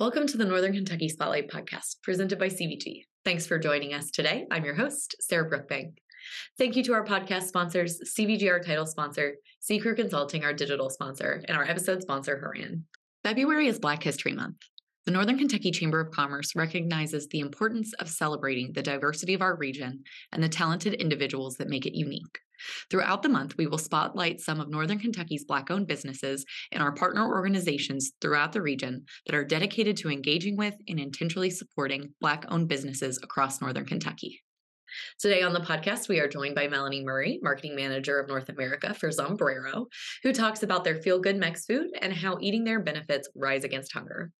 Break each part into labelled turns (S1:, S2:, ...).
S1: Welcome to the Northern Kentucky Spotlight podcast presented by CVG. Thanks for joining us today. I'm your host, Sarah Brookbank. Thank you to our podcast sponsors, CVG, our title sponsor, C Crew Consulting, our digital sponsor, and our episode sponsor, Horan. February is Black History Month. The Northern Kentucky Chamber of Commerce recognizes the importance of celebrating the diversity of our region and the talented individuals that make it unique. Throughout the month, we will spotlight some of Northern Kentucky's Black owned businesses and our partner organizations throughout the region that are dedicated to engaging with and intentionally supporting Black owned businesses across Northern Kentucky. Today on the podcast, we are joined by Melanie Murray, Marketing Manager of North America for Zambrero, who talks about their feel good Mex food and how eating there benefits rise against hunger.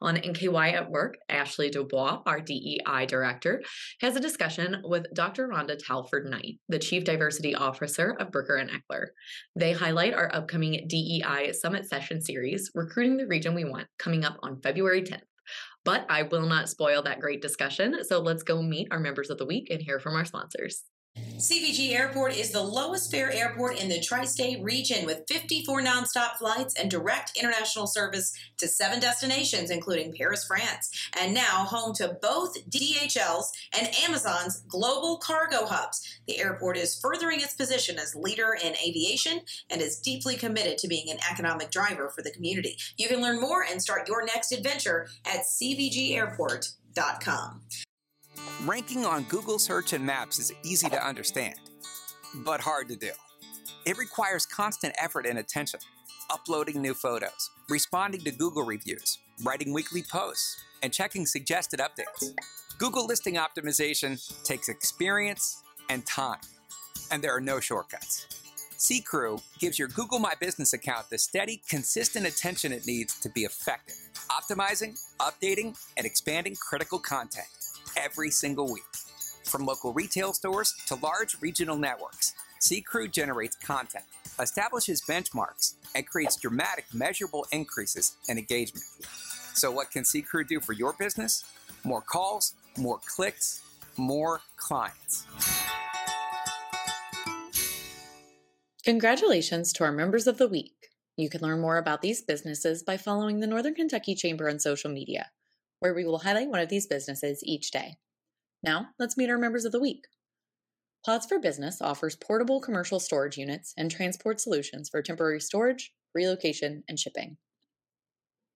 S1: On NKY at Work, Ashley Dubois, our DEI director, has a discussion with Dr. Rhonda Talford Knight, the Chief Diversity Officer of Bricker and Eckler. They highlight our upcoming DEI Summit Session series, Recruiting the Region We Want, coming up on February 10th. But I will not spoil that great discussion, so let's go meet our members of the week and hear from our sponsors.
S2: CVG Airport is the lowest fare airport in the tri state region with 54 nonstop flights and direct international service to seven destinations, including Paris, France, and now home to both DHL's and Amazon's global cargo hubs. The airport is furthering its position as leader in aviation and is deeply committed to being an economic driver for the community. You can learn more and start your next adventure at CVGAirport.com.
S3: Ranking on Google Search and Maps is easy to understand, but hard to do. It requires constant effort and attention, uploading new photos, responding to Google reviews, writing weekly posts, and checking suggested updates. Google listing optimization takes experience and time, and there are no shortcuts. C Crew gives your Google My Business account the steady, consistent attention it needs to be effective, optimizing, updating, and expanding critical content every single week. From local retail stores to large regional networks, C Crew generates content, establishes benchmarks, and creates dramatic, measurable increases in engagement. So, what can C Crew do for your business? More calls, more clicks, more clients.
S1: Congratulations to our members of the week. You can learn more about these businesses by following the Northern Kentucky Chamber on social media where we will highlight one of these businesses each day. Now, let's meet our members of the week. Pods for Business offers portable commercial storage units and transport solutions for temporary storage, relocation, and shipping.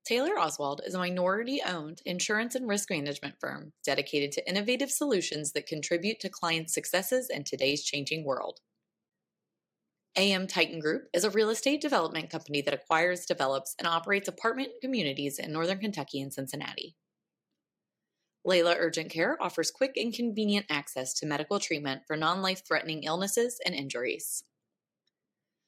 S1: Taylor Oswald is a minority owned insurance and risk management firm dedicated to innovative solutions that contribute to clients' successes in today's changing world. AM Titan Group is a real estate development company that acquires, develops, and operates apartment communities in Northern Kentucky and Cincinnati. Layla Urgent Care offers quick and convenient access to medical treatment for non life threatening illnesses and injuries.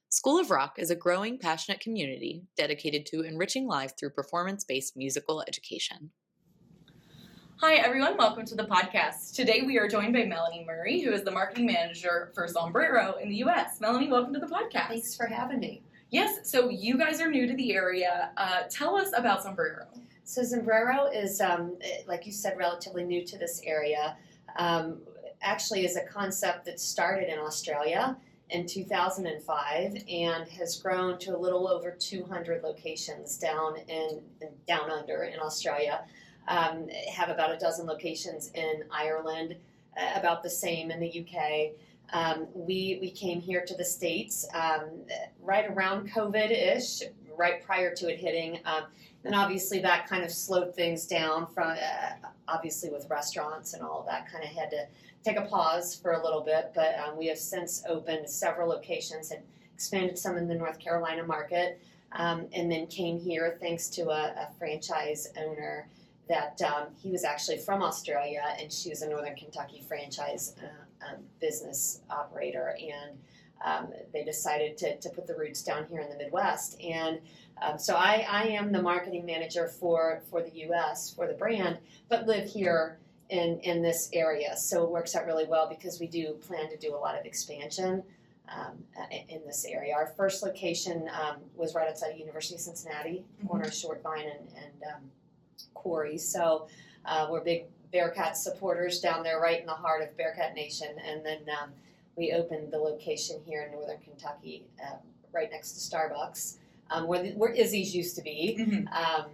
S1: School of Rock is a growing, passionate community dedicated to enriching lives through performance based musical education.
S4: Hi, everyone. Welcome to the podcast. Today we are joined by Melanie Murray, who is the marketing manager for Zambrero in the US. Melanie, welcome to the podcast.
S5: Thanks for having me.
S4: Yes, so you guys are new to the area. Uh, tell us about Zambrero.
S5: So Zambrero is, um, like you said, relatively new to this area. Um, actually, is a concept that started in Australia in 2005 and has grown to a little over 200 locations down in, down under in Australia. Um, have about a dozen locations in Ireland, uh, about the same in the UK. Um, we we came here to the states um, right around COVID ish, right prior to it hitting. Um, and obviously that kind of slowed things down from uh, obviously with restaurants and all that kind of had to take a pause for a little bit but um, we have since opened several locations and expanded some in the north carolina market um, and then came here thanks to a, a franchise owner that um, he was actually from australia and she was a northern kentucky franchise uh, um, business operator and um, they decided to, to put the roots down here in the midwest and um, so I, I am the marketing manager for, for the U.S. for the brand, but live here in, in this area. So it works out really well because we do plan to do a lot of expansion um, in this area. Our first location um, was right outside University of Cincinnati, mm-hmm. corner of Short Vine and, and um, Corry. So uh, we're big Bearcat supporters down there, right in the heart of Bearcat Nation. And then um, we opened the location here in Northern Kentucky, uh, right next to Starbucks um, where, the, where Izzy's used to be. Mm-hmm. Um,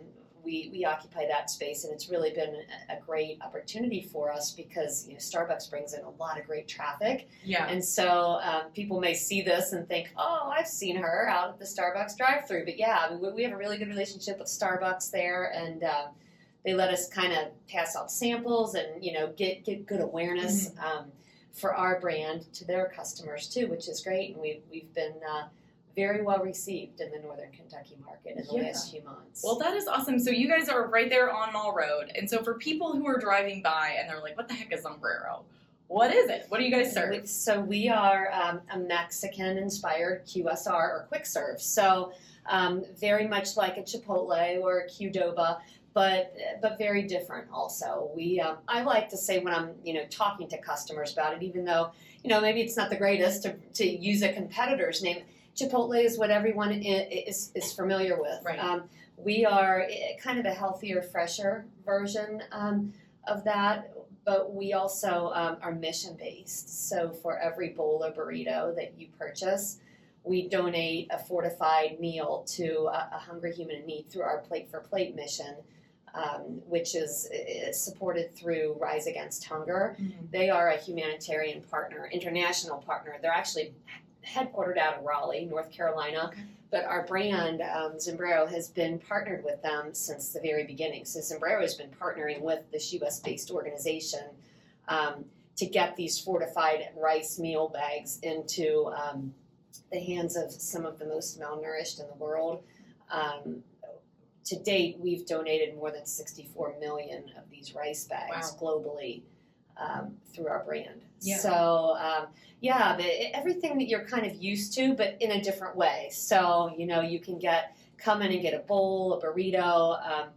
S5: we, we occupy that space, and it's really been a, a great opportunity for us because you know Starbucks brings in a lot of great traffic,
S4: Yeah.
S5: and so um, people may see this and think, "Oh, I've seen her out at the Starbucks drive-through." But yeah, I mean, we, we have a really good relationship with Starbucks there, and um, they let us kind of pass out samples and you know get get good awareness um, for our brand to their customers too, which is great. And we've we've been uh, very well received in the Northern Kentucky market in the
S4: Yeah.
S5: last few months.
S4: Well, that is awesome. So you guys are right there on Mall Road, and so for people who are driving by and they're like, "What the heck is Zambrero? What is it? What do you guys serve?"
S5: So we are um, a Mexican-inspired QSR or quick serve. So um, very much like a Chipotle or a Qdoba, but but very different. Also, we um, I like to say when I'm you know talking to customers about it, even though you know maybe it's not the greatest to, to use a competitor's name. Chipotle is what everyone is is familiar with.
S4: Right.
S5: Um, we are eh, kind of a healthier, fresher version um, of that but we also um, are mission based. So for every bowl or burrito that you purchase, we donate a fortified meal to a, a hungry human in need through our Plate for Plate mission, um, which is, is supported through Rise Against Hunger.
S4: Mhm.
S5: They are a humanitarian partner, international partner. They're actually headquartered out of Raleigh, North Carolina.
S4: Okay.
S5: But our brand, um, Zambrero, has been partnered with them since the very beginning. So Zambrero has been partnering with this U.S. based organization um, to get these fortified rice meal bags into um, the hands of some of the most malnourished in the world. Um, to date, we've donated more than 64 million of these rice bags globally um, through our brand.
S4: Yeah.
S5: So, um, yeah, everything that you're kind of used to, but in a different way. So, you know, you can get come in and get a bowl, a burrito, um,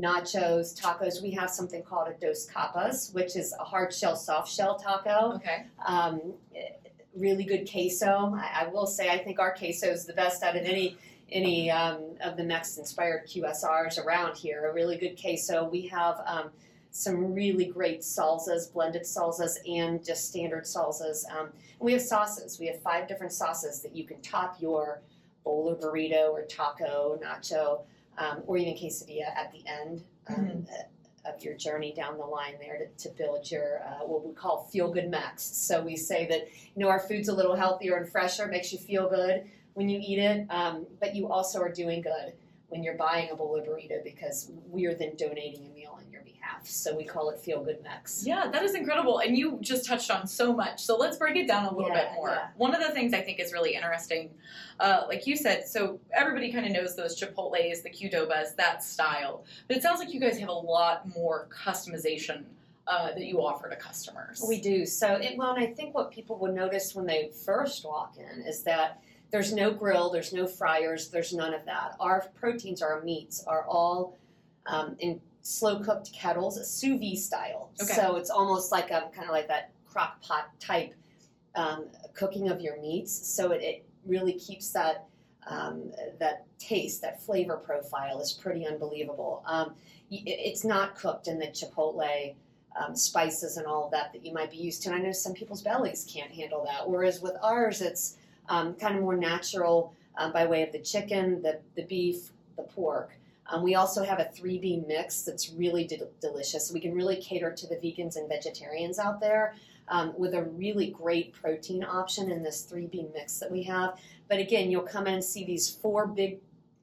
S5: nachos, tacos. We have something called a dos capas, which is a hard shell, soft shell taco
S4: Okay.
S5: um, really good queso. I, I will say I think our queso is the best out of any any um, of the Mex inspired QSRs around here. A really good queso. We have um, some really great salsas, blended salsas, and just standard salsas. Um, and we have sauces. We have five different sauces that you can top your bowl or burrito or taco, nacho, um, or even quesadilla at the end. Um, of your journey down the line there to, to build your uh, what we call feel good Mex. So we say that you know our food's a little healthier and fresher, makes you feel good when you eat it, um, but you also are doing good when you're buying a bowl of burrito because we are then donating a meal on your behalf. So we call it feel good Mex.
S4: Yeah, that is incredible. And you just touched on so much. So let's break it down a little
S5: Yeah,
S4: bit more.
S5: yeah.
S4: One of the things I think is really interesting, uh, like you said, so everybody kind of knows those Chipotles, the Qdobas, that style. But it sounds like you guys have a lot more customization uh, that you offer to customers.
S5: We do. So, it, well, and I think what people will notice when they first walk in is that there's no grill, there's no fryers, there's none of that. Our proteins, our meats are all um, in slow cooked kettles, sous vide style.
S4: Okay.
S5: So it's almost like a kind of like that crock pot type um, cooking of your meats. So it, it really keeps that um, that taste, that flavor profile is pretty unbelievable. Um, it- it's not cooked in the chipotle um, spices and all of that that you might be used to. And I know some people's bellies can't handle that. Whereas with ours, it's um, kind of more natural um, by way of the chicken, the, the beef, the pork. Um, we also have a 3B mix that's really de- delicious. We can really cater to the vegans and vegetarians out there um, with a really great protein option in this 3B mix that we have. But again, you'll come in and see these four big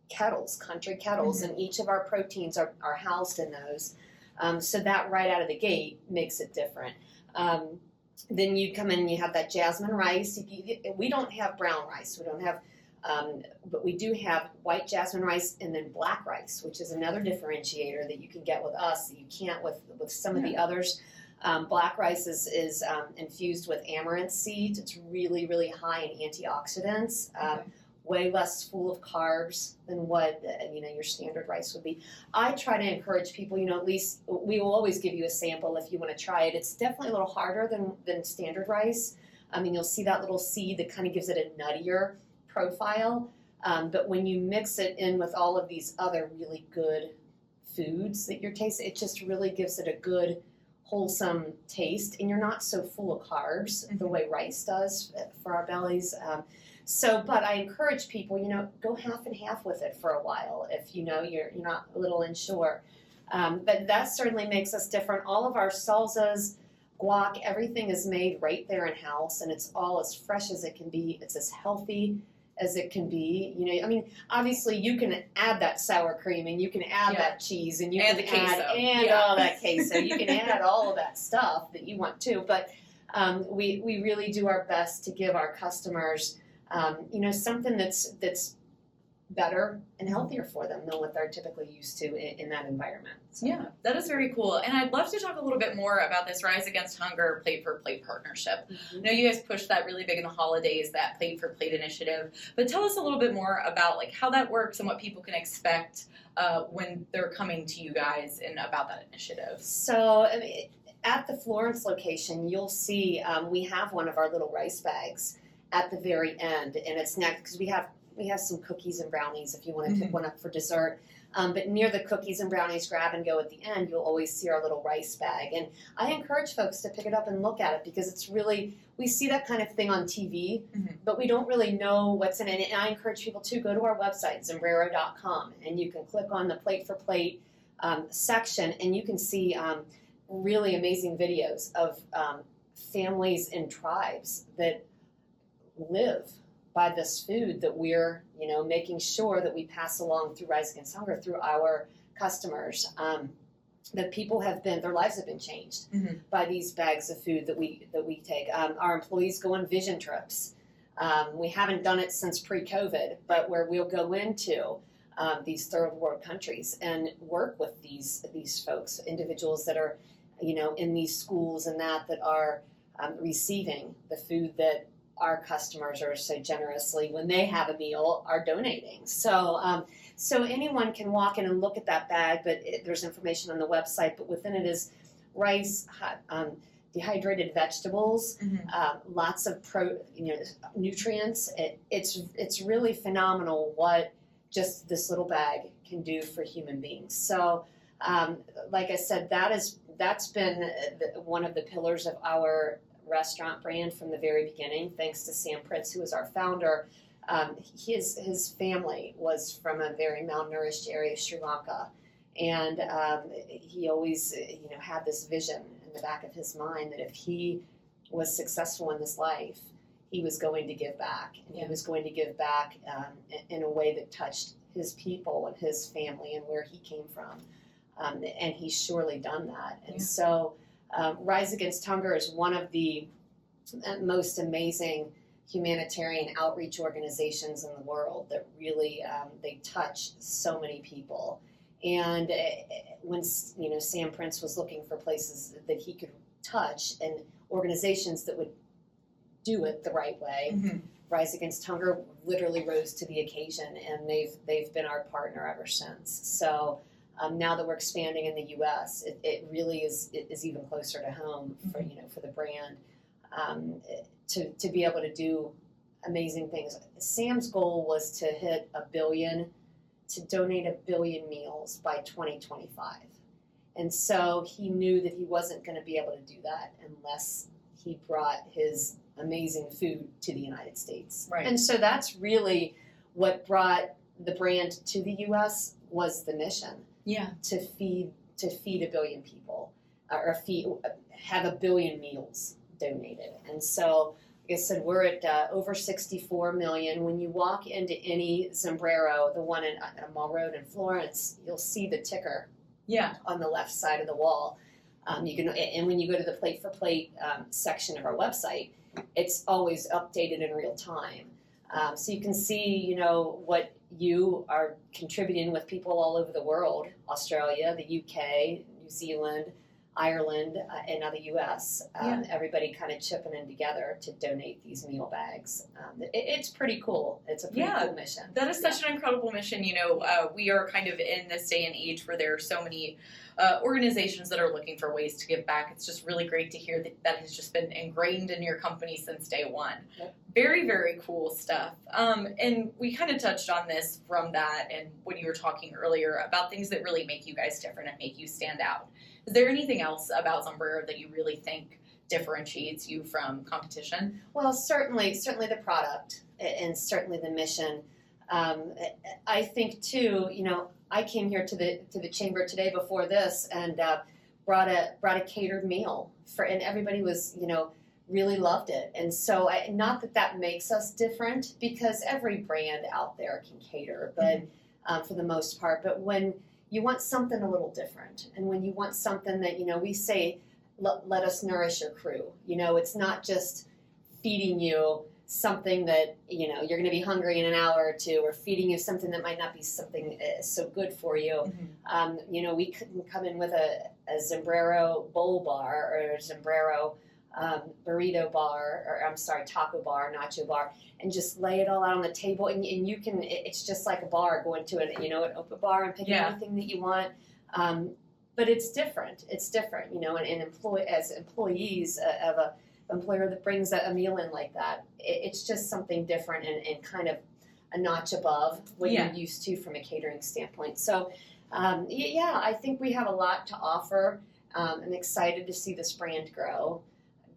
S5: kettles, country kettles, and each of our proteins are, are housed in those. Um, so that right out of the gate makes it different. Then you come in and you have that jasmine rice. We don't have brown rice. We don't have, um, but we do have white jasmine rice and then black rice, which is another differentiator that you can get with us that you can't with with some of the others. Um, black rice is, is um, infused with amaranth seeds. It's really, really high in antioxidants. Um,
S4: Okay.
S5: Way less full of carbs than what you know your standard rice would be. I try to encourage people, you know, at least we will always give you a sample if you want to try it. It's definitely a little harder than, than standard rice. I mean, you'll see that little seed that kind of gives it a nuttier profile. Um, but when you mix it in with all of these other really good foods that you're tasting, it just really gives it a good, wholesome taste. And you're not so full of carbs the
S4: Mhm.
S5: way rice does for our bellies. Um, So, but I encourage people, you know, go half and half with it for a while if you know you're you're not a little unsure. Um, but that certainly makes us different. All of our salsas, guac, everything is made right there in house, and it's all as fresh as it can be. It's as healthy as it can be. You know, I mean, obviously you can add that sour cream and you can add
S4: Yeah.
S5: that cheese and you
S4: And
S5: can add and
S4: Yeah.
S5: all that queso. You can add all of that stuff that you want to, but um, we we really do our best to give our customers, um, you know, something that's that's better and healthier for them than what they're typically used to in, in that environment. So-
S4: Yeah, that is very cool. And I'd love to talk a little bit more about this Rise Against Hunger Plate for Plate partnership. I know you guys pushed that really big in the holidays, that Plate for Plate initiative. But tell us a little bit more about like how that works and what people can expect uh, when they're coming to you guys and about that initiative.
S5: So I mean, at the Florence location, you'll see um, we have one of our little rice bags at the very end, and it's next because we have we have some cookies and brownies if you want to pick
S4: Mhm.
S5: one up for dessert. Um, but near the cookies and brownies grab and go at the end, you'll always see our little rice bag, and I encourage folks to pick it up and look at it because it's really we see that kind of thing on TV,
S4: Mhm.
S5: but we don't really know what's in it. And I encourage people to go to our website Zambrero.com, and you can click on the plate for plate um, section, and you can see. Um, really amazing videos of um, families and tribes that live by this food that we're, you know, making sure that we pass along through Rise Against Hunger through our customers. Um, that people have been, their lives have been changed
S4: Mhm.
S5: by these bags of food that we that we take. Um, our employees go on vision trips. Um, we haven't done it since pre-COVID, but where we'll go into um, these third world countries and work with these these folks, individuals that are, you know, in these schools and that that are um, receiving the food that our customers are so generously when they have a meal are donating. So. Um, so anyone can walk in and look at that bag, but it, there's information on the website. But within it is rice, hot, um, dehydrated vegetables,
S4: Mhm.
S5: um, lots of pro, you know, nutrients. It, it's it's really phenomenal what just this little bag can do for human beings. So, um, like I said, that is that's been uh, one of the pillars of our restaurant brand from the very beginning. Thanks to Sam Prince, who is our founder. Um, his his family was from a very malnourished area of Sri Lanka, and um, he always you know had this vision in the back of his mind that if he was successful in this life, he was going to give back, and
S4: Yeah.
S5: he was going to give back um, in, in a way that touched his people and his family and where he came from, um, and he's surely done that. And
S4: Yeah.
S5: so, um, Rise Against Hunger is one of the uh, most amazing humanitarian outreach organizations in the world that really um, they touch so many people. And uh, when you know Sam Prince was looking for places that he could touch and organizations that would do it the right way,
S4: Mhm.
S5: Rise Against Hunger literally rose to the occasion, and they've they've been our partner ever since. So um, now that we're expanding in the U.S., it, it really is it is even closer to home for you know for the brand um, to to be able to do amazing things. Sam's goal was to hit a billion, to donate a billion meals by 2025, and so he knew that he wasn't going to be able to do that unless he brought his amazing food to the United States.
S4: Right.
S5: And so that's really what brought the brand to the US was the mission
S4: Yeah.
S5: to feed to feed a billion people uh, or feed have a billion meals donated. And so like I said, we're at uh, over 64 million. When you walk into any Zambrero, the one in uh, Mall Road in Florence, you'll see the ticker
S4: Yeah.
S5: on the left side of the wall. Um, you can, and when you go to the plate for plate um, section of our website, it's always updated in real time. Um, so you can see, you know, what you are contributing with people all over the world: Australia, the UK, New Zealand, Ireland, uh, and now the US. Um, Everybody kind of chipping in together to donate these meal bags. Um, it, it's pretty cool. It's a pretty
S4: Yeah,
S5: cool mission.
S4: That is such an incredible mission. You know, uh, we are kind of in this day and age where there are so many uh, organizations that are looking for ways to give back. It's just really great to hear that that has just been ingrained in your company since day one.
S5: Yep.
S4: Very, very cool stuff. Um, and we kind of touched on this from that and when you were talking earlier about things that really make you guys different and make you stand out. Is there anything else about Zambrero that you really think differentiates you from competition?
S5: Well, certainly, certainly the product. and certainly the mission. Um, I think too, you know, I came here to the to the chamber today before this and uh, brought a brought a catered meal for, and everybody was, you know, really loved it. And so, I, not that that makes us different because every brand out there can cater, but um, for the most part. But when you want something a little different, and when you want something that you know, we say, let, let us nourish your crew. You know, it's not just feeding you something that you know you're going to be hungry in an hour or two, or feeding you something that might not be something uh, so good for you.
S4: Mm-hmm.
S5: Um, you know, we couldn't come in with a, a Zambrero bowl bar or a Zambrero um, burrito bar, or I'm sorry, taco bar, nacho bar, and just lay it all out on the table. And, and you can, it's just like a bar going to an, you know, an open bar and picking
S4: Yeah.
S5: anything that you want. Um, but it's different. It's different, you know. And, and employ as employees uh, of a employer that brings a, a meal in like that, it, it's just something different and, and kind of a notch above what
S4: Yeah.
S5: you're used to from a catering standpoint. So, um, yeah, I think we have a lot to offer. Um, I'm excited to see this brand grow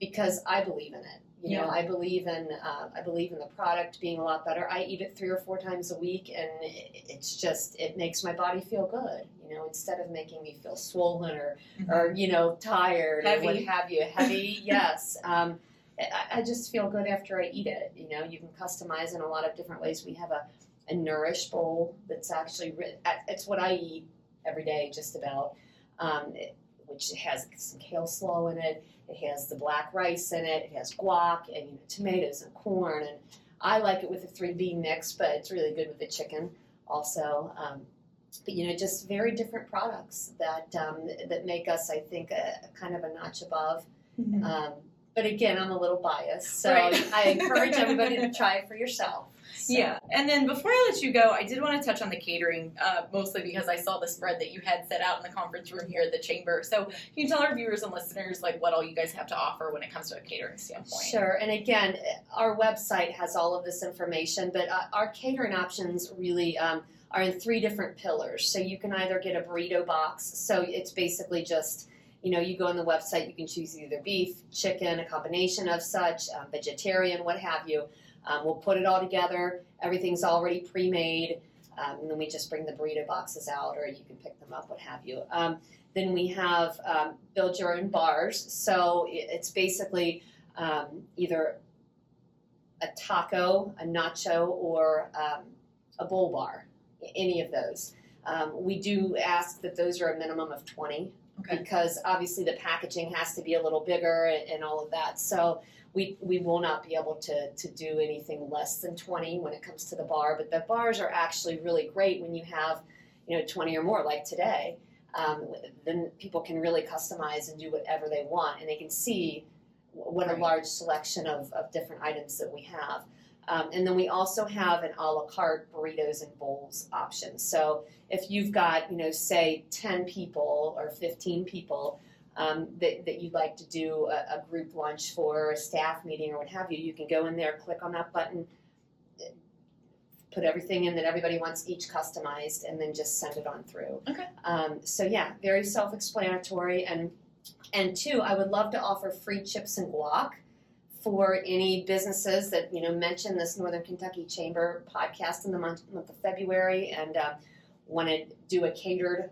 S5: because I believe in it. You know,
S4: Yeah.
S5: I believe in uh, I believe in the product being a lot better. I eat it three or four times a week, and it, it's just it makes my body feel good. You know, instead of making me feel swollen or or you know tired or what
S4: Heavy.
S5: have you, heavy. yes, um, I, I just feel good after I eat it. You know, you can customize in a lot of different ways. We have a a nourish bowl that's actually it's what I eat every day, just about. Um, it, which has some kale slaw in it. It has the black rice in it. It has guac and you know, tomatoes and corn. And I like it with the three bean mix, but it's really good with the chicken also. Um, but you know, just very different products that um, that make us, I think, a, a kind of a notch above.
S4: Mhm.
S5: Um, but again, I'm a little biased, so
S4: Right.
S5: I encourage everybody to try it for yourself. So-
S4: Yeah, and then before I let you go, I did want to touch on the catering, uh, mostly because I saw the spread that you had set out in the conference room here at the chamber. So, can you tell our viewers and listeners like what all you guys have to offer when it comes to a catering standpoint?
S5: Sure. And again, our website has all of this information, but uh, our catering options really um, are in three different pillars. So you can either get a burrito box. So it's basically just, you know, you go on the website, you can choose either beef, chicken, a combination of such, um, vegetarian, what have you. Um, we'll put it all together. Everything's already pre-made. Um, and then we just bring the burrito boxes out, or you can pick them up, what have you. Um, then we have um, build your own bars. So it- it's basically um, either a taco, a nacho, or um, a bowl bar, any of those. Um, we do ask that those are a minimum of 20
S4: Okay.
S5: because obviously the packaging has to be a little bigger and, and all of that. So we, we will not be able to, to do anything less than 20 when it comes to the bar. But the bars are actually really great when you have, you know, 20 or more, like today. Um, then people can really customize and do whatever they want, and they can see what
S4: Right.
S5: a large selection of, of different items that we have. Um, and then we also have an a la carte burritos and bowls option. So if you've got, you know, say 10 people or 15 people um, that, that you'd like to do a, a group lunch for, a staff meeting, or what have you, you can go in there, click on that button, put everything in that everybody wants each customized, and then just send it on through.
S4: Okay.
S5: Um, so yeah, very self-explanatory. And and two, I would love to offer free chips and guac for any businesses that you know mention this Northern Kentucky Chamber podcast in the month, month of February and uh, want to do a catered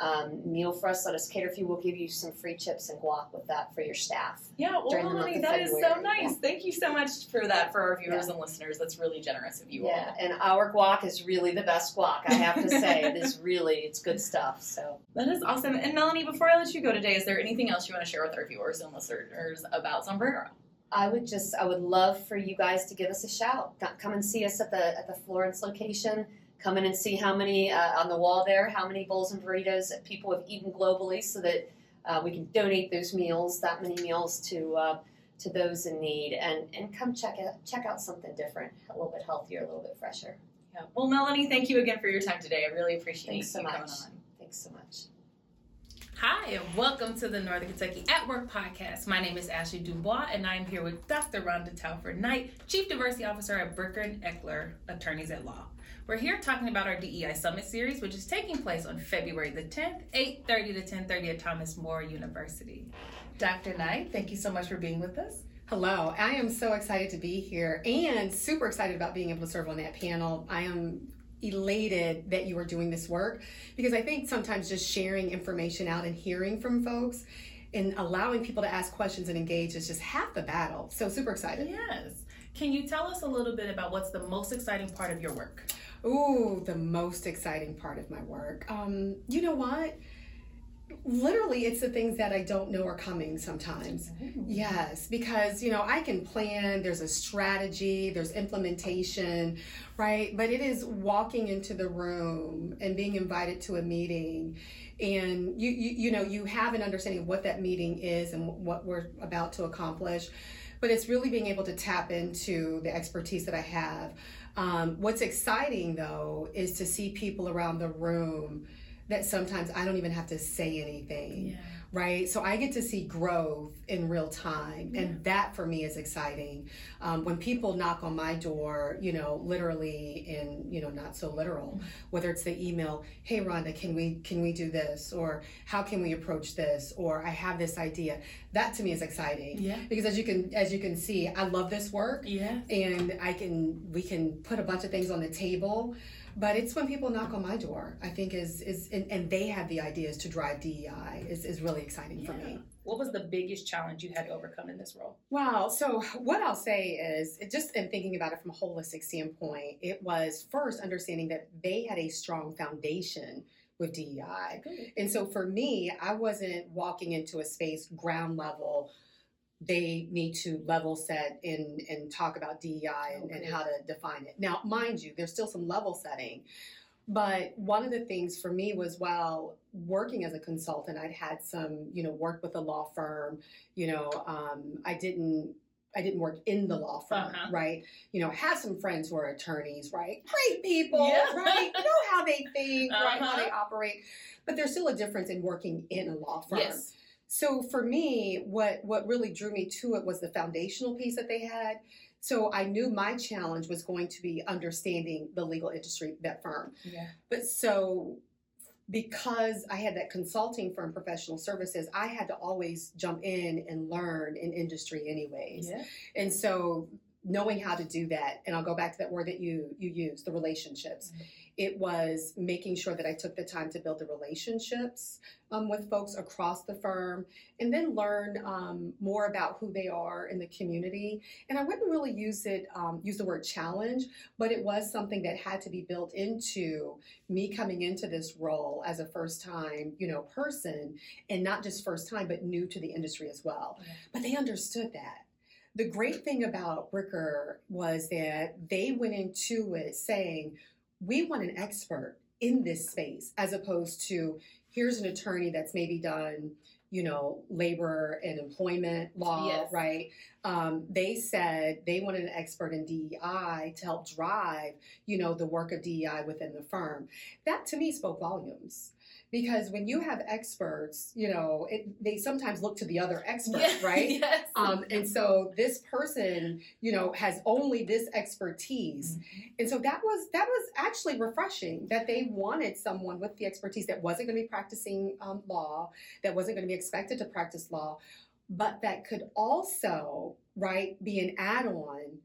S5: um, meal for us. Let us cater for you. We'll give you some free chips and guac with that for your staff.
S4: Yeah, well,
S5: During the month
S4: Melanie, that is so nice.
S5: yeah.
S4: Thank you so much for that for our viewers and listeners. That's really generous of you
S5: Yeah,
S4: all.
S5: and our guac is really the best guac. I have to say, it is really it's good stuff. So.
S4: That is awesome. And Melanie, before I let you go today, is there anything else you want to share with our viewers and listeners about Zambrero?
S5: I would just I would love for you guys to give us a shout. Come and see us at the at the Florence location. Come in and see how many uh, on the wall there, how many bowls and burritos that people have eaten globally, so that uh, we can donate those meals, that many meals to uh, to those in need, and and come check out check out something different, a little bit healthier, a little bit fresher.
S4: Yeah. Well, Melanie, thank you again for your time today. I really appreciate
S5: Thanks so
S4: you coming
S5: much.
S4: on.
S5: Thanks so much.
S6: Hi, and welcome to the Northern Kentucky at Work podcast. My name is Ashley Dubois, and I'm here with Dr. Rhonda Talford Knight, Chief Diversity Officer at Bricker and Eckler Attorneys at Law. We're here talking about our DEI Summit Series, which is taking place on February the 10th, 8.30 to 10.30 at Thomas More University. Dr. Knight, thank you so much for being with us.
S7: Hello, I am so excited to be here and super excited about being able to serve on that panel. I am elated that you are doing this work because I think sometimes just sharing information out and hearing from folks and allowing people to ask questions and engage is just half the battle. So super excited.
S6: Yes. Can you tell us a little bit about what's the most exciting part of your work?
S7: Ooh, the most exciting part of my work. Um, you know what? literally it's the things that i don't know are coming sometimes yes because you know i can plan there's a strategy there's implementation right but it is walking into the room and being invited to a meeting and you you, you know you have an understanding of what that meeting is and what we're about to accomplish but it's really being able to tap into the expertise that i have um, what's exciting though is to see people around the room that sometimes I don't even have to say anything. Yeah. Right. So I get to see growth in real time. Yeah. And that for me is exciting. Um, when people knock on my door, you know, literally in, you know, not so literal, mm-hmm. whether it's the email, hey Rhonda, can we can we do this? Or how can we approach this? Or I have this idea. That to me is exciting.
S6: Yeah.
S7: Because as you can as you can see, I love this work.
S6: Yeah.
S7: And I can we can put a bunch of things on the table but it's when people knock on my door i think is is and, and they have the ideas to drive dei is, is really exciting yeah. for me
S6: what was the biggest challenge you had to overcome in this role
S7: wow so what i'll say is just in thinking about it from a holistic standpoint it was first understanding that they had a strong foundation with DEI. Good. And so for me, I wasn't walking into a space ground level they need to level set and, and talk about DEI and, and how to define it. Now, mind you, there's still some level setting. But one of the things for me was while working as a consultant, I'd had some, you know, work with a law firm. You know, um, I didn't I didn't work in the law firm, uh-huh. right? You know, have some friends who are attorneys, right? Great people, yeah. right? know how they think, uh-huh. right? How they uh-huh. operate. But there's still a difference in working in a law firm.
S6: Yes.
S7: So for me, what what really drew me to it was the foundational piece that they had. So I knew my challenge was going to be understanding the legal industry, that firm.
S6: Yeah.
S7: But so because I had that consulting firm professional services, I had to always jump in and learn in industry anyways.
S6: Yeah.
S7: And so knowing how to do that, and I'll go back to that word that you you use, the relationships. Mm-hmm it was making sure that I took the time to build the relationships um, with folks across the firm and then learn um, more about who they are in the community. And I wouldn't really use it, um, use the word challenge, but it was something that had to be built into me coming into this role as a first time, you know, person and not just first time, but new to the industry as well. Yeah. But they understood that the great thing about Bricker was that they went into it saying, we want an expert in this space as opposed to here's an attorney that's maybe done you know labor and employment law yes. right? Um, they said they wanted an expert in dei to help drive you know the work of dei within the firm. That to me spoke volumes because when you have experts, you know, it, they sometimes look to the other expert, right?
S6: Yes.
S7: Um, and so this person, you know, has only this expertise, mm-hmm. and so that was that was actually refreshing that they wanted someone with the expertise that wasn't going to be practicing um, law, that wasn't going to be expected to practice law, but that could also, right, be an add-on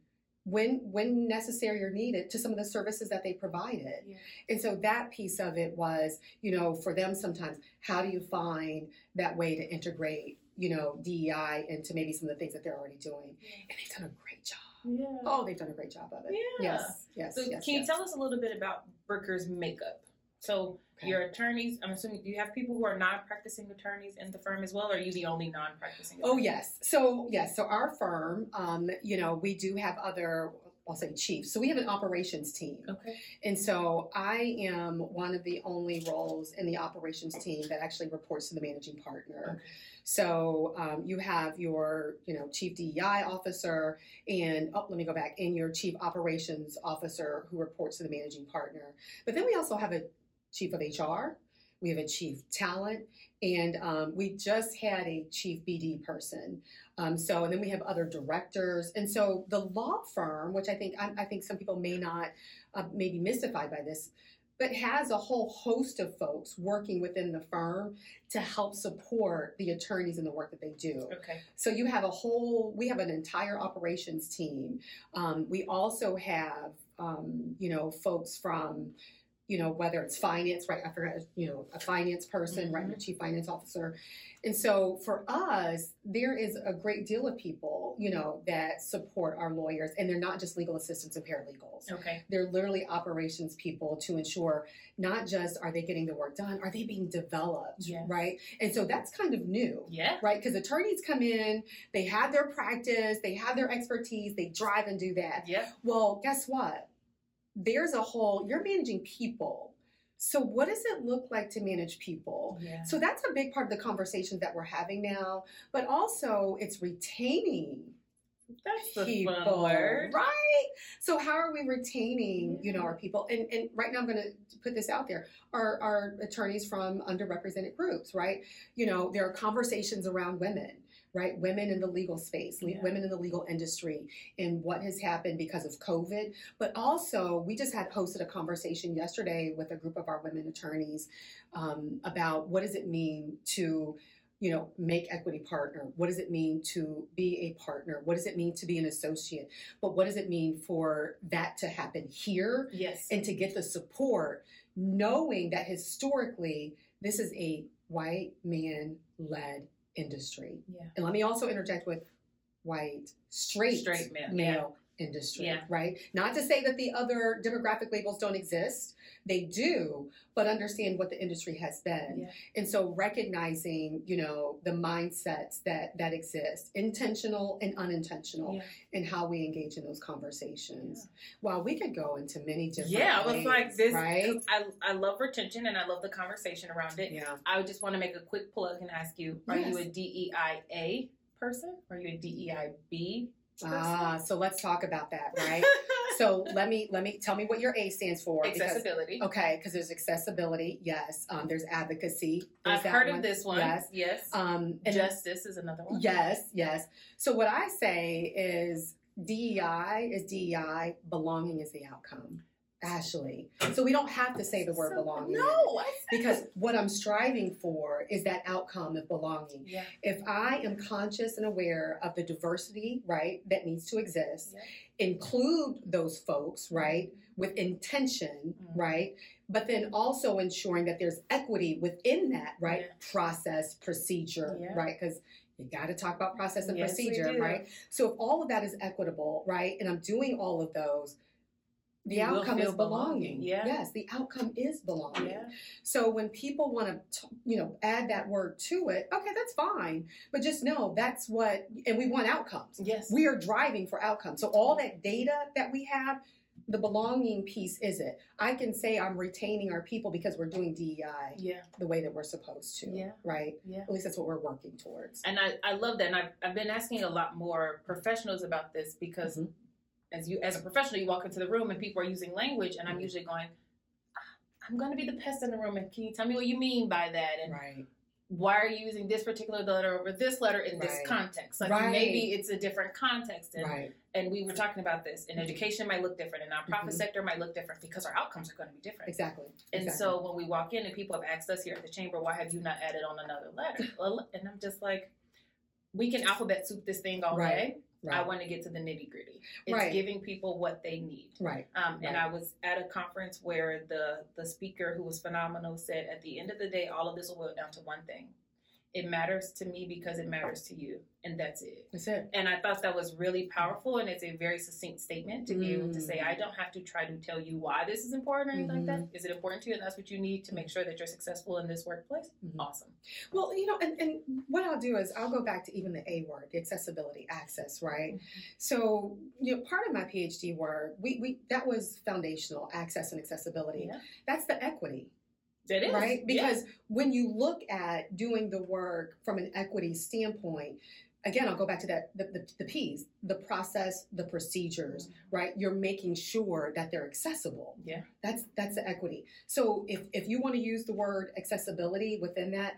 S7: when when necessary or needed to some of the services that they provided. Yeah. And so that piece of it was, you know, for them sometimes, how do you find that way to integrate, you know, DEI into maybe some of the things that they're already doing? Yeah. And they've done a great job.
S6: Yeah.
S7: Oh, they've done a great job of it.
S6: Yeah.
S7: Yes. Yes.
S6: So
S7: yes,
S6: can
S7: yes.
S6: you tell us a little bit about Bricker's makeup? So okay. your attorneys, I'm assuming, do you have people who are non-practicing attorneys in the firm as well, or are you the only non-practicing?
S7: Oh, attorney? Oh yes. So yes. So our firm, um, you know, we do have other I'll say chiefs. So we have an operations team.
S6: Okay.
S7: And so I am one of the only roles in the operations team that actually reports to the managing partner. Okay. So um, you have your, you know, chief DEI officer, and oh, let me go back, and your chief operations officer who reports to the managing partner. But then we also have a chief of HR, we have a chief talent, and um, we just had a chief BD person. Um, so, and then we have other directors, and so the law firm, which I think I, I think some people may not uh, may be mystified by this. but has a whole host of folks working within the firm to help support the attorneys in the work that they do.
S6: Okay.
S7: So you have a whole, we have an entire operations team. Um, we also have, um, you know, folks from, you know, whether it's finance, right? I forgot, you know, a finance person, right? A mm-hmm. chief finance officer. And so for us, there is a great deal of people, you know, that support our lawyers, and they're not just legal assistants and paralegals.
S6: Okay.
S7: They're literally operations people to ensure not just are they getting the work done, are they being developed,
S6: Yes.
S7: right? And so that's kind of new
S6: Yeah.
S7: right? Because attorneys come in, they have their practice, they have their expertise, they drive and do that.
S6: Yeah.
S7: Well, guess what? There's a whole, you're managing people. So, what does it look like to manage people?
S6: Yeah.
S7: So, that's a big part of the conversation that we're having now, but also it's retaining
S6: That's the
S7: people,
S6: fun word.
S7: right? So how are we retaining, you know, our people? And and right now I'm going to put this out there: our our attorneys from underrepresented groups, right? You know, there are conversations around women. Right, women in the legal space,
S6: Yeah.
S7: women in the legal industry, and what has happened because of COVID. But also, we just had hosted a conversation yesterday with a group of our women attorneys um, about what does it mean to you know, make equity partner? What does it mean to be a partner? What does it mean to be an associate? But what does it mean for that to happen here
S6: Yes.
S7: and to get the support, knowing that historically this is a white man led industry?
S6: Yeah.
S7: And let me also interject with white, straight,
S6: Straight male,
S7: male industry,
S6: Yeah.
S7: right? Not to say that the other demographic labels don't exist. They do, but understand what the industry has been.
S6: Yeah.
S7: And so recognizing, you know, the mindsets that that exist, intentional and unintentional,
S6: Yeah.
S7: and how we engage in those conversations. Well, we could go into many different
S6: Yeah, I was
S7: ways,
S6: like this.
S7: right?
S6: I I love retention and I love the conversation around it.
S7: Yeah.
S6: I would just want to make a quick plug and ask you: Are you
S7: Yes.
S6: a DEIA person? Are you a DEIB person?
S7: Ah, so let's talk about that, right? so let me let me tell me what your A stands for. because-
S6: Accessibility.
S7: Okay, because there's accessibility, yes. Um, there's advocacy. There's
S6: I've heard
S7: one.
S6: of this one.
S7: Yes.
S6: Yes.
S7: Um,
S6: Justice is another one.
S7: Yes, yes. So what I say is DEI is DEI, belonging is the outcome. Ashley. So we don't have to say the word
S6: So-
S7: belonging.
S6: No.
S7: Because what I'm striving for is that outcome of belonging.
S6: Yeah.
S7: If I am conscious and aware of the diversity, right, that needs to exist,
S6: Yeah.
S7: include those folks, right, with intention,
S6: Mhm.
S7: right, but then also ensuring that there's equity within that, right,
S6: Yeah.
S7: process, procedure, right, because you got to talk about process and
S6: Yes,
S7: procedure, right? So if all of that is equitable, right, and I'm doing all of those, the
S6: You
S7: outcome is belonging.
S6: belonging, yeah.
S7: Yes, the outcome is belonging.
S6: Yeah.
S7: So when people want to, you know, add that word to it, okay, that's fine. But just know that's what, and we want outcomes.
S6: Yes.
S7: We are driving for outcomes. So all that data that we have, the belonging piece is it. I can say I'm retaining our people because we're doing DEI
S6: yeah.
S7: the way that we're supposed to.
S6: Yeah.
S7: Right.
S6: Yeah.
S7: At least that's what we're working towards.
S6: And I, I love that. And I've, I've been asking a lot more professionals about this because
S7: Mhm.
S6: As you as a professional, you walk into the room and people are using language, and I'm usually going, I'm going to be the pest in the room, and can you tell me what you mean by that? And
S7: Right.
S6: why are you using this particular letter over this letter in this context? Like
S7: Right.
S6: maybe it's a different context. And,
S7: Right.
S6: and we were talking about this. In education, might look different. In nonprofit
S7: Mhm.
S6: sector, might look different because our outcomes are going to be different.
S7: Exactly.
S6: And
S7: Exactly.
S6: so when we walk in and people have asked us here at the chamber, why have you not added on another letter? And I'm just like, we can alphabet soup this thing all
S7: Right.
S6: day.
S7: Right.
S6: I want to get to the nitty gritty. It's
S7: Right.
S6: giving people what they need.
S7: right.
S6: Um, And
S7: Right.
S6: I was at a conference where the the speaker, who was phenomenal, said, "At the end of the day, all of this will boil down to one thing: it matters to me because it matters to you, and that's it."
S7: That's it.
S6: And I thought that was really powerful, and it's a very succinct statement to be able to say,
S7: Mm.
S6: "I don't have to try to tell you why this is important or anything like
S7: Mm-hmm.
S6: that. Is it important to you, and that's what you need to make sure that you're successful in this workplace?
S7: Mhm.
S6: Awesome.
S7: Well, you know, and, and what I'll do is I'll go back to even the A word, the accessibility, access, right? So, you know, part of my PhD work, we, we that was foundational, access and accessibility.
S6: Yeah.
S7: That's the equity,
S6: That is
S7: right?
S6: Yeah.
S7: Because when you look at doing the work from an equity standpoint, again, I'll go back to that the, the, the P's, the process, the procedures, right? You're making sure that they're accessible.
S6: Yeah.
S7: That's that's the equity. So if if you want to use the word accessibility within that,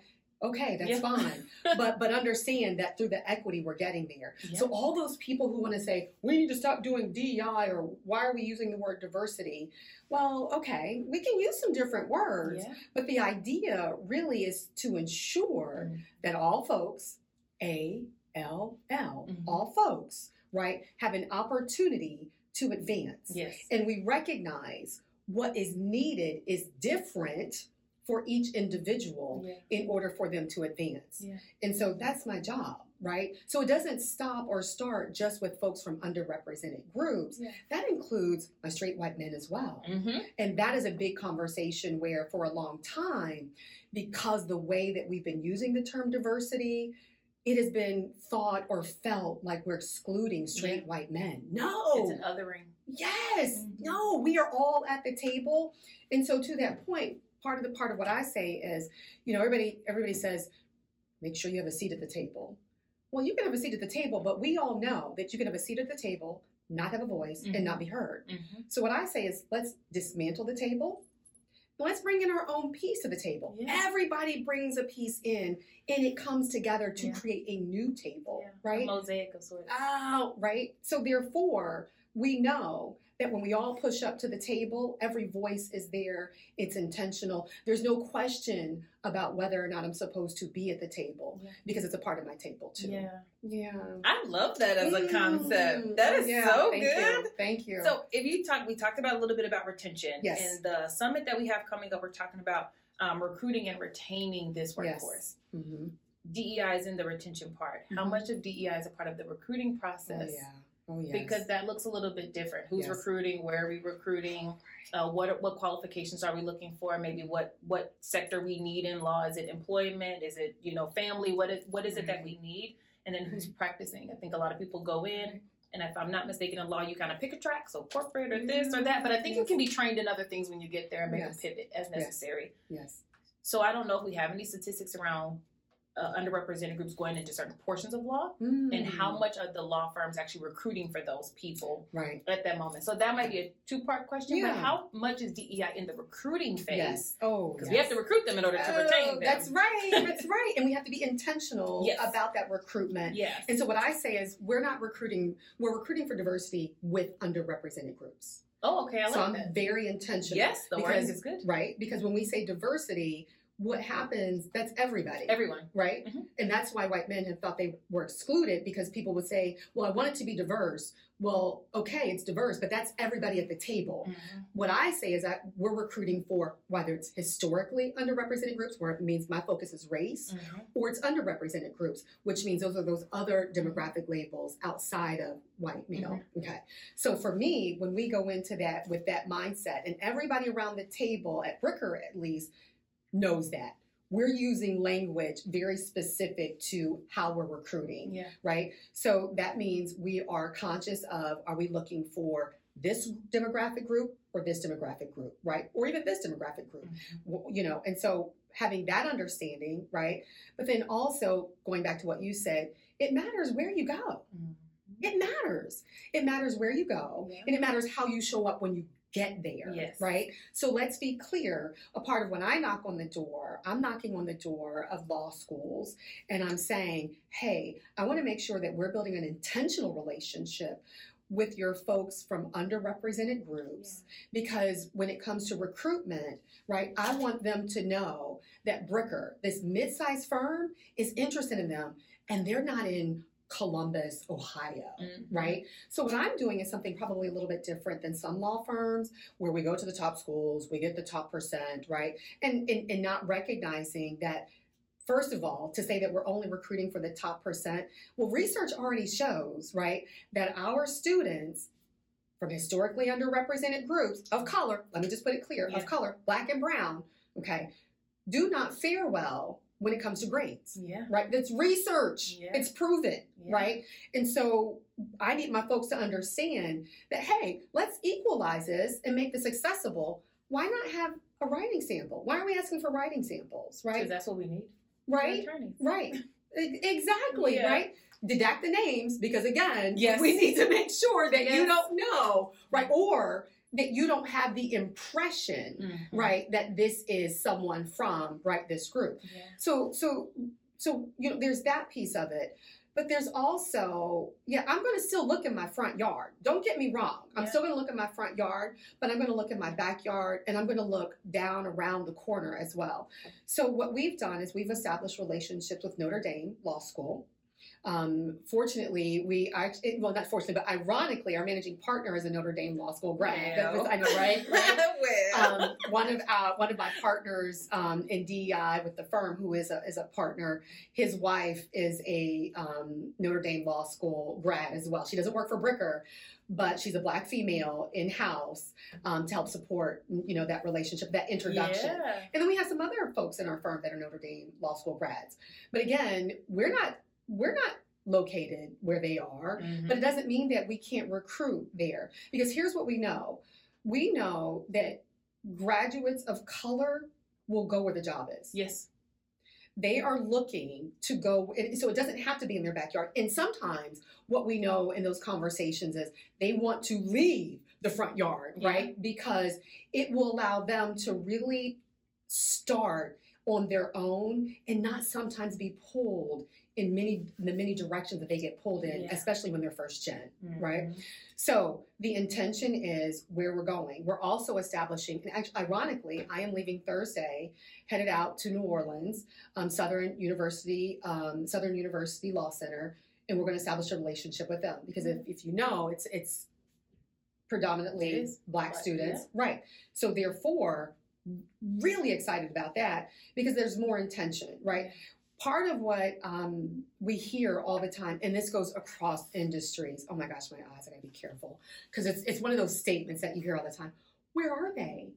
S7: Okay, that's
S6: Yeah.
S7: fine. But but understand that through the equity we're getting there.
S6: Yeah.
S7: So all those people who want to say we need to stop doing DEI or why are we using the word diversity? Well, okay, we can use some different words,
S6: Yeah.
S7: but the idea really is to ensure
S6: Mhm.
S7: that all folks, A L L,
S6: Mhm.
S7: all folks, right, have an opportunity to advance.
S6: Yes.
S7: And we recognize what is needed is different for each individual
S6: Yeah.
S7: in order for them to advance.
S6: Yeah.
S7: And so that's my job, right? So it doesn't stop or start just with folks from underrepresented groups.
S6: Yeah.
S7: That includes my straight white men as well.
S6: Mm-hmm.
S7: And that is a big conversation where, for a long time, because the way that we've been using the term diversity, it has been thought or felt like we're excluding straight white men. No.
S6: It's an othering.
S7: Yes.
S6: Mhm.
S7: No, we are all at the table. And so to that point, part of the part of what I say is, you know, everybody everybody says, make sure you have a seat at the table. Well, you can have a seat at the table, but we all know that you can have a seat at the table, not have a voice,
S6: Mhm.
S7: and not be heard.
S6: Mm-hmm.
S7: So what I say is let's dismantle the table. Let's bring in our own piece to the table.
S6: Yeah.
S7: Everybody brings a piece in and it comes together to
S6: Yeah.
S7: create a new table,
S6: A
S7: right?
S6: mosaic of sorts.
S7: Oh, right. So therefore, we know that when we all push up to the table, every voice is there. It's intentional. There's no question about whether or not I'm supposed to be at the table
S6: Yeah.
S7: because it's a part of my table too.
S6: Yeah.
S7: Yeah.
S6: I love that as a concept.
S7: Mm,
S6: That is
S7: yeah,
S6: so
S7: thank
S6: good.
S7: You. Thank you.
S6: So, if you talk, we talked about a little bit about retention.
S7: Yes.
S6: In the summit that we have coming up, we're talking about um, recruiting and retaining this
S7: Yes.
S6: workforce.
S7: Mhm.
S6: DEI is in the retention part. How
S7: Mhm.
S6: much of DEI is a part of the recruiting
S7: Oh
S6: process?
S7: yeah. Oh yes.
S6: Because that looks a little bit different. Who's
S7: Yes.
S6: recruiting? Where are we recruiting? Uh, what what qualifications are we looking for? Maybe what what sector we need in law? Is it employment? Is it you know family? What is what is it that we need? And then who's practicing? I think a lot of people go in, and if I'm not mistaken, in law you kind of pick a track, so corporate or this or that. But I think you can be trained in other things when you get there and make
S7: Yes.
S6: a pivot as
S7: Yes.
S6: necessary.
S7: yes.
S6: So I don't know if we have any statistics around uh, underrepresented groups going into certain portions of law,
S7: Mm.
S6: and how much are the law firms actually recruiting for those people
S7: Right.
S6: at that moment. So that might be a two part question.
S7: Yeah.
S6: But how much is DEI in the recruiting phase?
S7: Yes. Oh.
S6: Because
S7: yes.
S6: we have to recruit them in order to
S7: Oh,
S6: retain them.
S7: That's right. That's right. And we have to be intentional
S6: Yes.
S7: about that recruitment.
S6: Yes.
S7: And so what I say is we're not recruiting, we're recruiting for diversity with underrepresented groups.
S6: oh, okay. I
S7: so
S6: like
S7: I'm
S6: that.
S7: very intentional.
S6: Yes, the
S7: because-
S6: is good.
S7: Right? Because when we say diversity, what happens, that's everybody.
S6: Everyone.
S7: right?
S6: Mhm.
S7: And that's why white men have thought they were excluded because people would say, well, I want it to be diverse. Well, okay, it's diverse, but that's everybody at the table. What I say is that we're recruiting for whether it's historically underrepresented groups, where it means my focus is race,
S6: Mhm.
S7: or it's underrepresented groups, which means those are those other demographic labels outside of white male. Okay. So for me, when we go into that with that mindset, and everybody around the table at Bricker at least knows that. We're using language very specific to how we're recruiting
S6: Yeah.
S7: right? So that means we are conscious of are we looking for this demographic group or this demographic group, right? Or even this demographic group, mm-hmm. W- you know, and so having that understanding, right? But then also going back to what you said, it matters where you go. Mm-hmm. It matters. It matters where you go,
S6: Yeah.
S7: and it matters how you show up when you get there,
S6: Yes.
S7: right? So let's be clear. A part of when I knock on the door, I'm knocking on the door of law schools and I'm saying, hey, I want to make sure that we're building an intentional relationship with your folks from underrepresented groups because when it comes to recruitment, right, I want them to know that Bricker, this mid-sized firm, is interested in them and they're not in Columbus, Ohio,
S6: Mhm.
S7: right? So what I'm doing is something probably a little bit different than some law firms where we go to the top schools, we get the top percent, right? And and, and not recognizing that First of all, to say that we're only recruiting for the top percent, well, research already shows, right, that our students from historically underrepresented groups of color, let me just put it clear,
S6: Yeah.
S7: of color, black and brown, okay, do not fare well when it comes to grades
S6: Yeah.
S7: right? That's research.
S6: Yeah.
S7: It's proven,
S6: Yeah.
S7: right? And so I need my folks to understand that, hey, let's equalize this and make this accessible. Why not have a writing sample? Why are we asking for writing samples, Right?
S6: Because that's what we need.
S7: Right? Right. Exactly,
S6: Yeah.
S7: right? Deduct the names because again,
S6: Yes.
S7: we need to make sure that you don't know, right? Or that you don't have the impression,
S6: Mhm.
S7: right, that this is someone from right this group.
S6: Yeah.
S7: So so so you know there's that piece of it. But there's also, yeah, I'm going to still look in my front yard. Don't get me wrong. I'm
S6: Yeah.
S7: still going to look in my front yard, but I'm going to look in my backyard and I'm going to look down around the corner as well. So, what we've done is we've established relationships with Notre Dame Law School. Um, fortunately, we actually, well, not fortunately, but ironically, our managing partner is a Notre Dame Law School grad. That was, I know, right? right? um, one of uh, one of my partners um, in DEI with the firm, who is a is a partner, his wife is a um, Notre Dame Law School grad as well. She doesn't work for Bricker, but she's a black female in house um, to help support you know that relationship, that introduction.
S6: Yeah.
S7: And then we have some other folks in our firm that are Notre Dame Law School grads. But again, we're not we're not located where they are.
S6: Mhm.
S7: But it doesn't mean that we can't recruit there. Because here's what we know we know that graduates of color will go where the job is.
S6: Yes.
S7: They are looking to go, so it doesn't have to be in their backyard. And sometimes what we know in those conversations is they want to leave the front yard,
S6: Yeah.
S7: right? Because it will allow them to really start on their own and not sometimes be pulled in many the many directions that they get pulled in,
S6: Yeah.
S7: especially when they're first gen. Right.
S6: Mhm.
S7: So the intention is where we're going. We're also establishing, and actually, ironically, I am leaving Thursday, headed out to New Orleans, um, Southern University, um, Southern University Law Center, and we're going to establish a relationship with them because if, if you know, it's it's predominantly
S6: It
S7: black
S6: black,
S7: students, right? So therefore, really excited about that because there's more intention, right? Part of what um, we hear all the time, and this goes across industries. Oh my gosh, my eyes! I gotta be careful because it's it's one of those statements that you hear all the time. Where are they?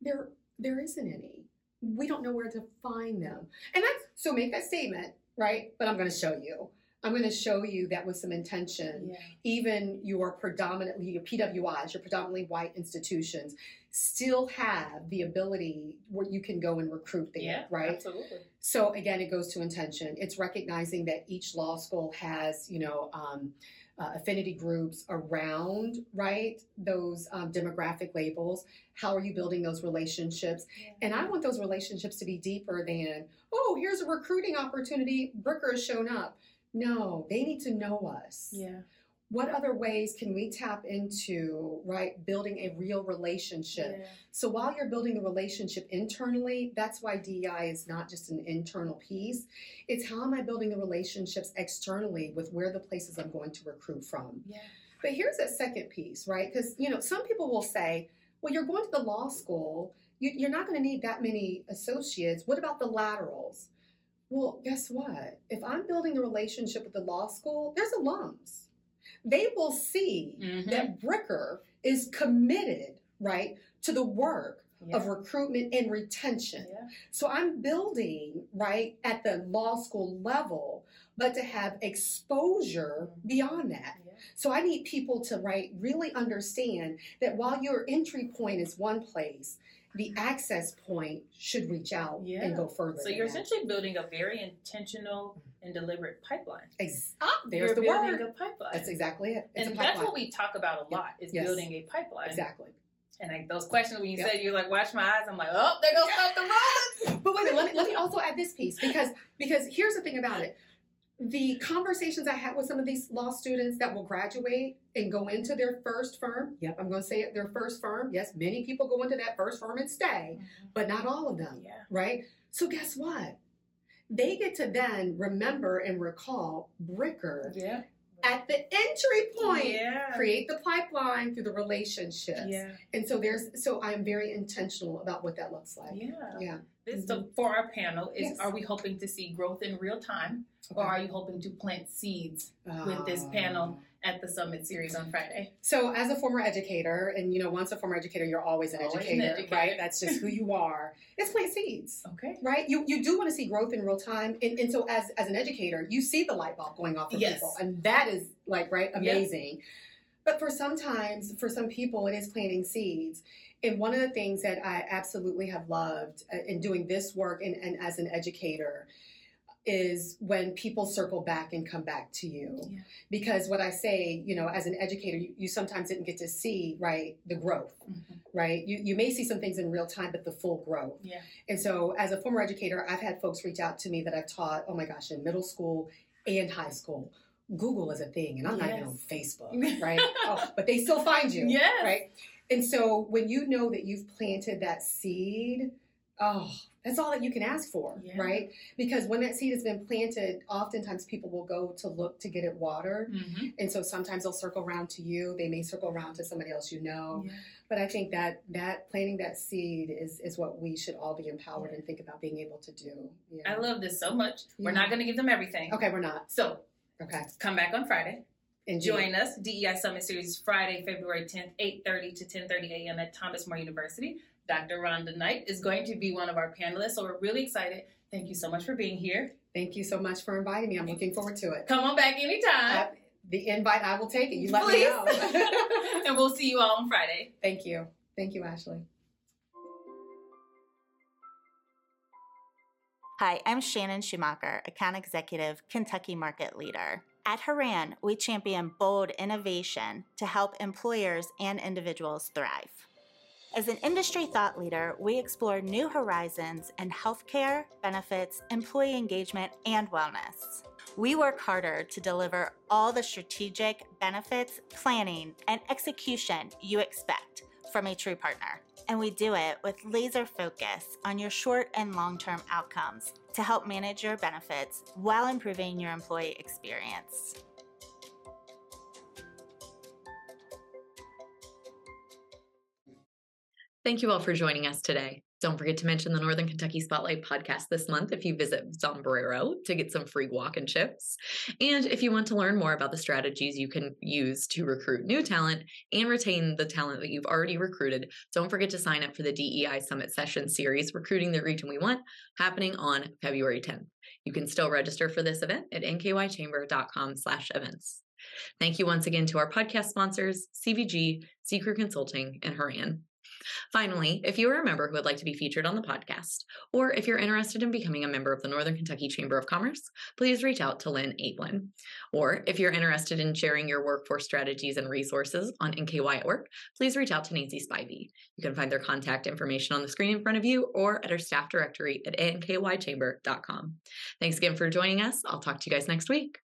S7: There there isn't any. We don't know where to find them, and that's so make that statement right. But I'm to show you. I'm going to show you that with some intention
S6: Yeah.
S7: even your predominantly your PWIs, your predominantly white institutions, still have the ability where you can go and recruit there,
S6: Yeah.
S7: right?
S6: Absolutely.
S7: So again, it goes to intention. It's recognizing that each law school has, you know, um, uh, affinity groups around, right? Those um, demographic labels. How are you building those relationships? And I want those relationships to be deeper than, oh, here's a recruiting opportunity. Bricker has shown up. No, they need to know us.
S6: Yeah.
S7: what other ways can we tap into right building a real relationship?
S6: Yeah.
S7: so while you're building the relationship internally that's why dei is not just an internal piece. It's how am i building the relationships externally with where the places i'm going to recruit from?
S6: Yeah.
S7: but here's that second piece right? Because you know some people will say well you're going to the law school. You, you're not going to need that many associates. What about the laterals well guess what if i'm building the relationship with the law school there's alums they will see
S6: Mhm.
S7: that Bricker is committed, right, to the work
S6: Yeah.
S7: of recruitment and retention.
S6: Yeah.
S7: So I'm building, right, at the law school level, but to have exposure beyond that.
S6: Yeah.
S7: So I need people to, right, really understand that while your entry point is one place, the access point should reach out
S6: Yeah.
S7: and go further.
S6: So you're
S7: that.
S6: essentially building a very intentional and deliberate pipeline.
S7: Ex- ah, there's
S6: you're
S7: the
S6: building
S7: word.
S6: a pipeline.
S7: That's exactly it. It's
S6: and that's what we talk about a lot is
S7: Yes.
S6: building a pipeline.
S7: exactly.
S6: And like those questions when you
S7: Yep.
S6: said you're like, watch my eyes, I'm like, oh, there goes something wrong.
S7: But wait a minute, let me, let me also add this piece because because here's the thing about it. The conversations I had with some of these law students that will graduate and go into their first firm, yep, I'm going to say it, their first firm. Yes, many people go into that first firm and stay, mm-hmm. but not all of them,
S6: Yeah.
S7: right? So guess what? They get to then remember and recall Bricker
S6: Yeah.
S7: at the entry point.
S6: Yeah.
S7: Create the pipeline through the relationships.
S6: Yeah.
S7: And so there's so I am very intentional about what that looks like.
S6: Yeah.
S7: Yeah.
S6: This, mm-hmm. so for our panel is
S7: Yes.
S6: are we hoping to see growth in real time or are you hoping to plant seeds with this ah. panel at the summit series on Friday?
S7: So, as a former educator, and you know, once a former educator, you're always an,
S6: Always an
S7: educator,
S6: educator.
S7: right? That's just who you are. It's plant seeds,
S6: Okay.
S7: right? You you do want to see growth in real time, and, and so as as an educator, you see the light bulb going off for
S6: Yes.
S7: people, and that is like right amazing. But for sometimes, for some people, it is planting seeds. And one of the things that I absolutely have loved uh, in doing this work and, and as an educator is when people circle back and come back to you.
S6: Yeah.
S7: Because what I say, you know, as an educator, you, you sometimes didn't get to see, right, the growth,
S6: Mhm.
S7: right? You, you may see some things in real time, but the full growth.
S6: Yeah.
S7: And so, as a former educator, I've had folks reach out to me that I've taught, oh my gosh, in middle school and high school. Google is a thing, and I'm not even on Facebook, right? oh, but they still find you,
S6: Yes.
S7: right? And so, when you know that you've planted that seed, oh, that's all that you can ask for,
S6: Yeah.
S7: right? Because when that seed has been planted, oftentimes people will go to look to get it watered.
S6: Mhm.
S7: And so sometimes they'll circle around to you. They may circle around to somebody else you know.
S6: Yeah.
S7: But I think that that planting that seed is is what we should all be empowered and think about being able to do. Yeah.
S6: I love this so much. We're not going to give them everything.
S7: okay, we're not.
S6: So
S7: Okay.
S6: come back on Friday.
S7: Indeed.
S6: Join us, DEI Summit Series, Friday, February 10th, 8.30 to 10.30 a.m. at Thomas More University. Dr. Rhonda Knight is going to be one of our panelists, so we're really excited. Thank you so much for being here.
S7: Thank you so much for inviting me. I'm looking forward to it.
S6: Come on back anytime.
S7: Uh, the invite, I will take it. You let
S6: Please.
S7: me know.
S6: and we'll see you all on Friday.
S7: Thank you. Thank you, Ashley.
S8: Hi, I'm Shannon Schumacher, Account Executive, Kentucky Market Leader. At Horan, we champion bold innovation to help employers and individuals thrive. As an industry thought leader, we explore new horizons in healthcare, benefits, employee engagement, and wellness. We work harder to deliver all the strategic benefits, planning, and execution you expect from a true partner. And we do it with laser focus on your short and long term outcomes to help manage your benefits while improving your employee experience.
S1: Thank you all for joining us today. Don't forget to mention the Northern Kentucky Spotlight podcast this month if you visit Zambrero to get some free guac and chips. And if you want to learn more about the strategies you can use to recruit new talent and retain the talent that you've already recruited, don't forget to sign up for the DEI Summit Session Series, Recruiting the Region We Want, happening on February 10th. You can still register for this event at nkychamber.com slash events. Thank you once again to our podcast sponsors, CVG, Secret Consulting, and Horan. Finally, if you are a member who would like to be featured on the podcast, or if you're interested in becoming a member of the Northern Kentucky Chamber of Commerce, please reach out to Lynn Ablin. Or if you're interested in sharing your workforce strategies and resources on NKY at Work, please reach out to Nancy Spivey. You can find their contact information on the screen in front of you or at our staff directory at nkychamber.com. Thanks again for joining us. I'll talk to you guys next week.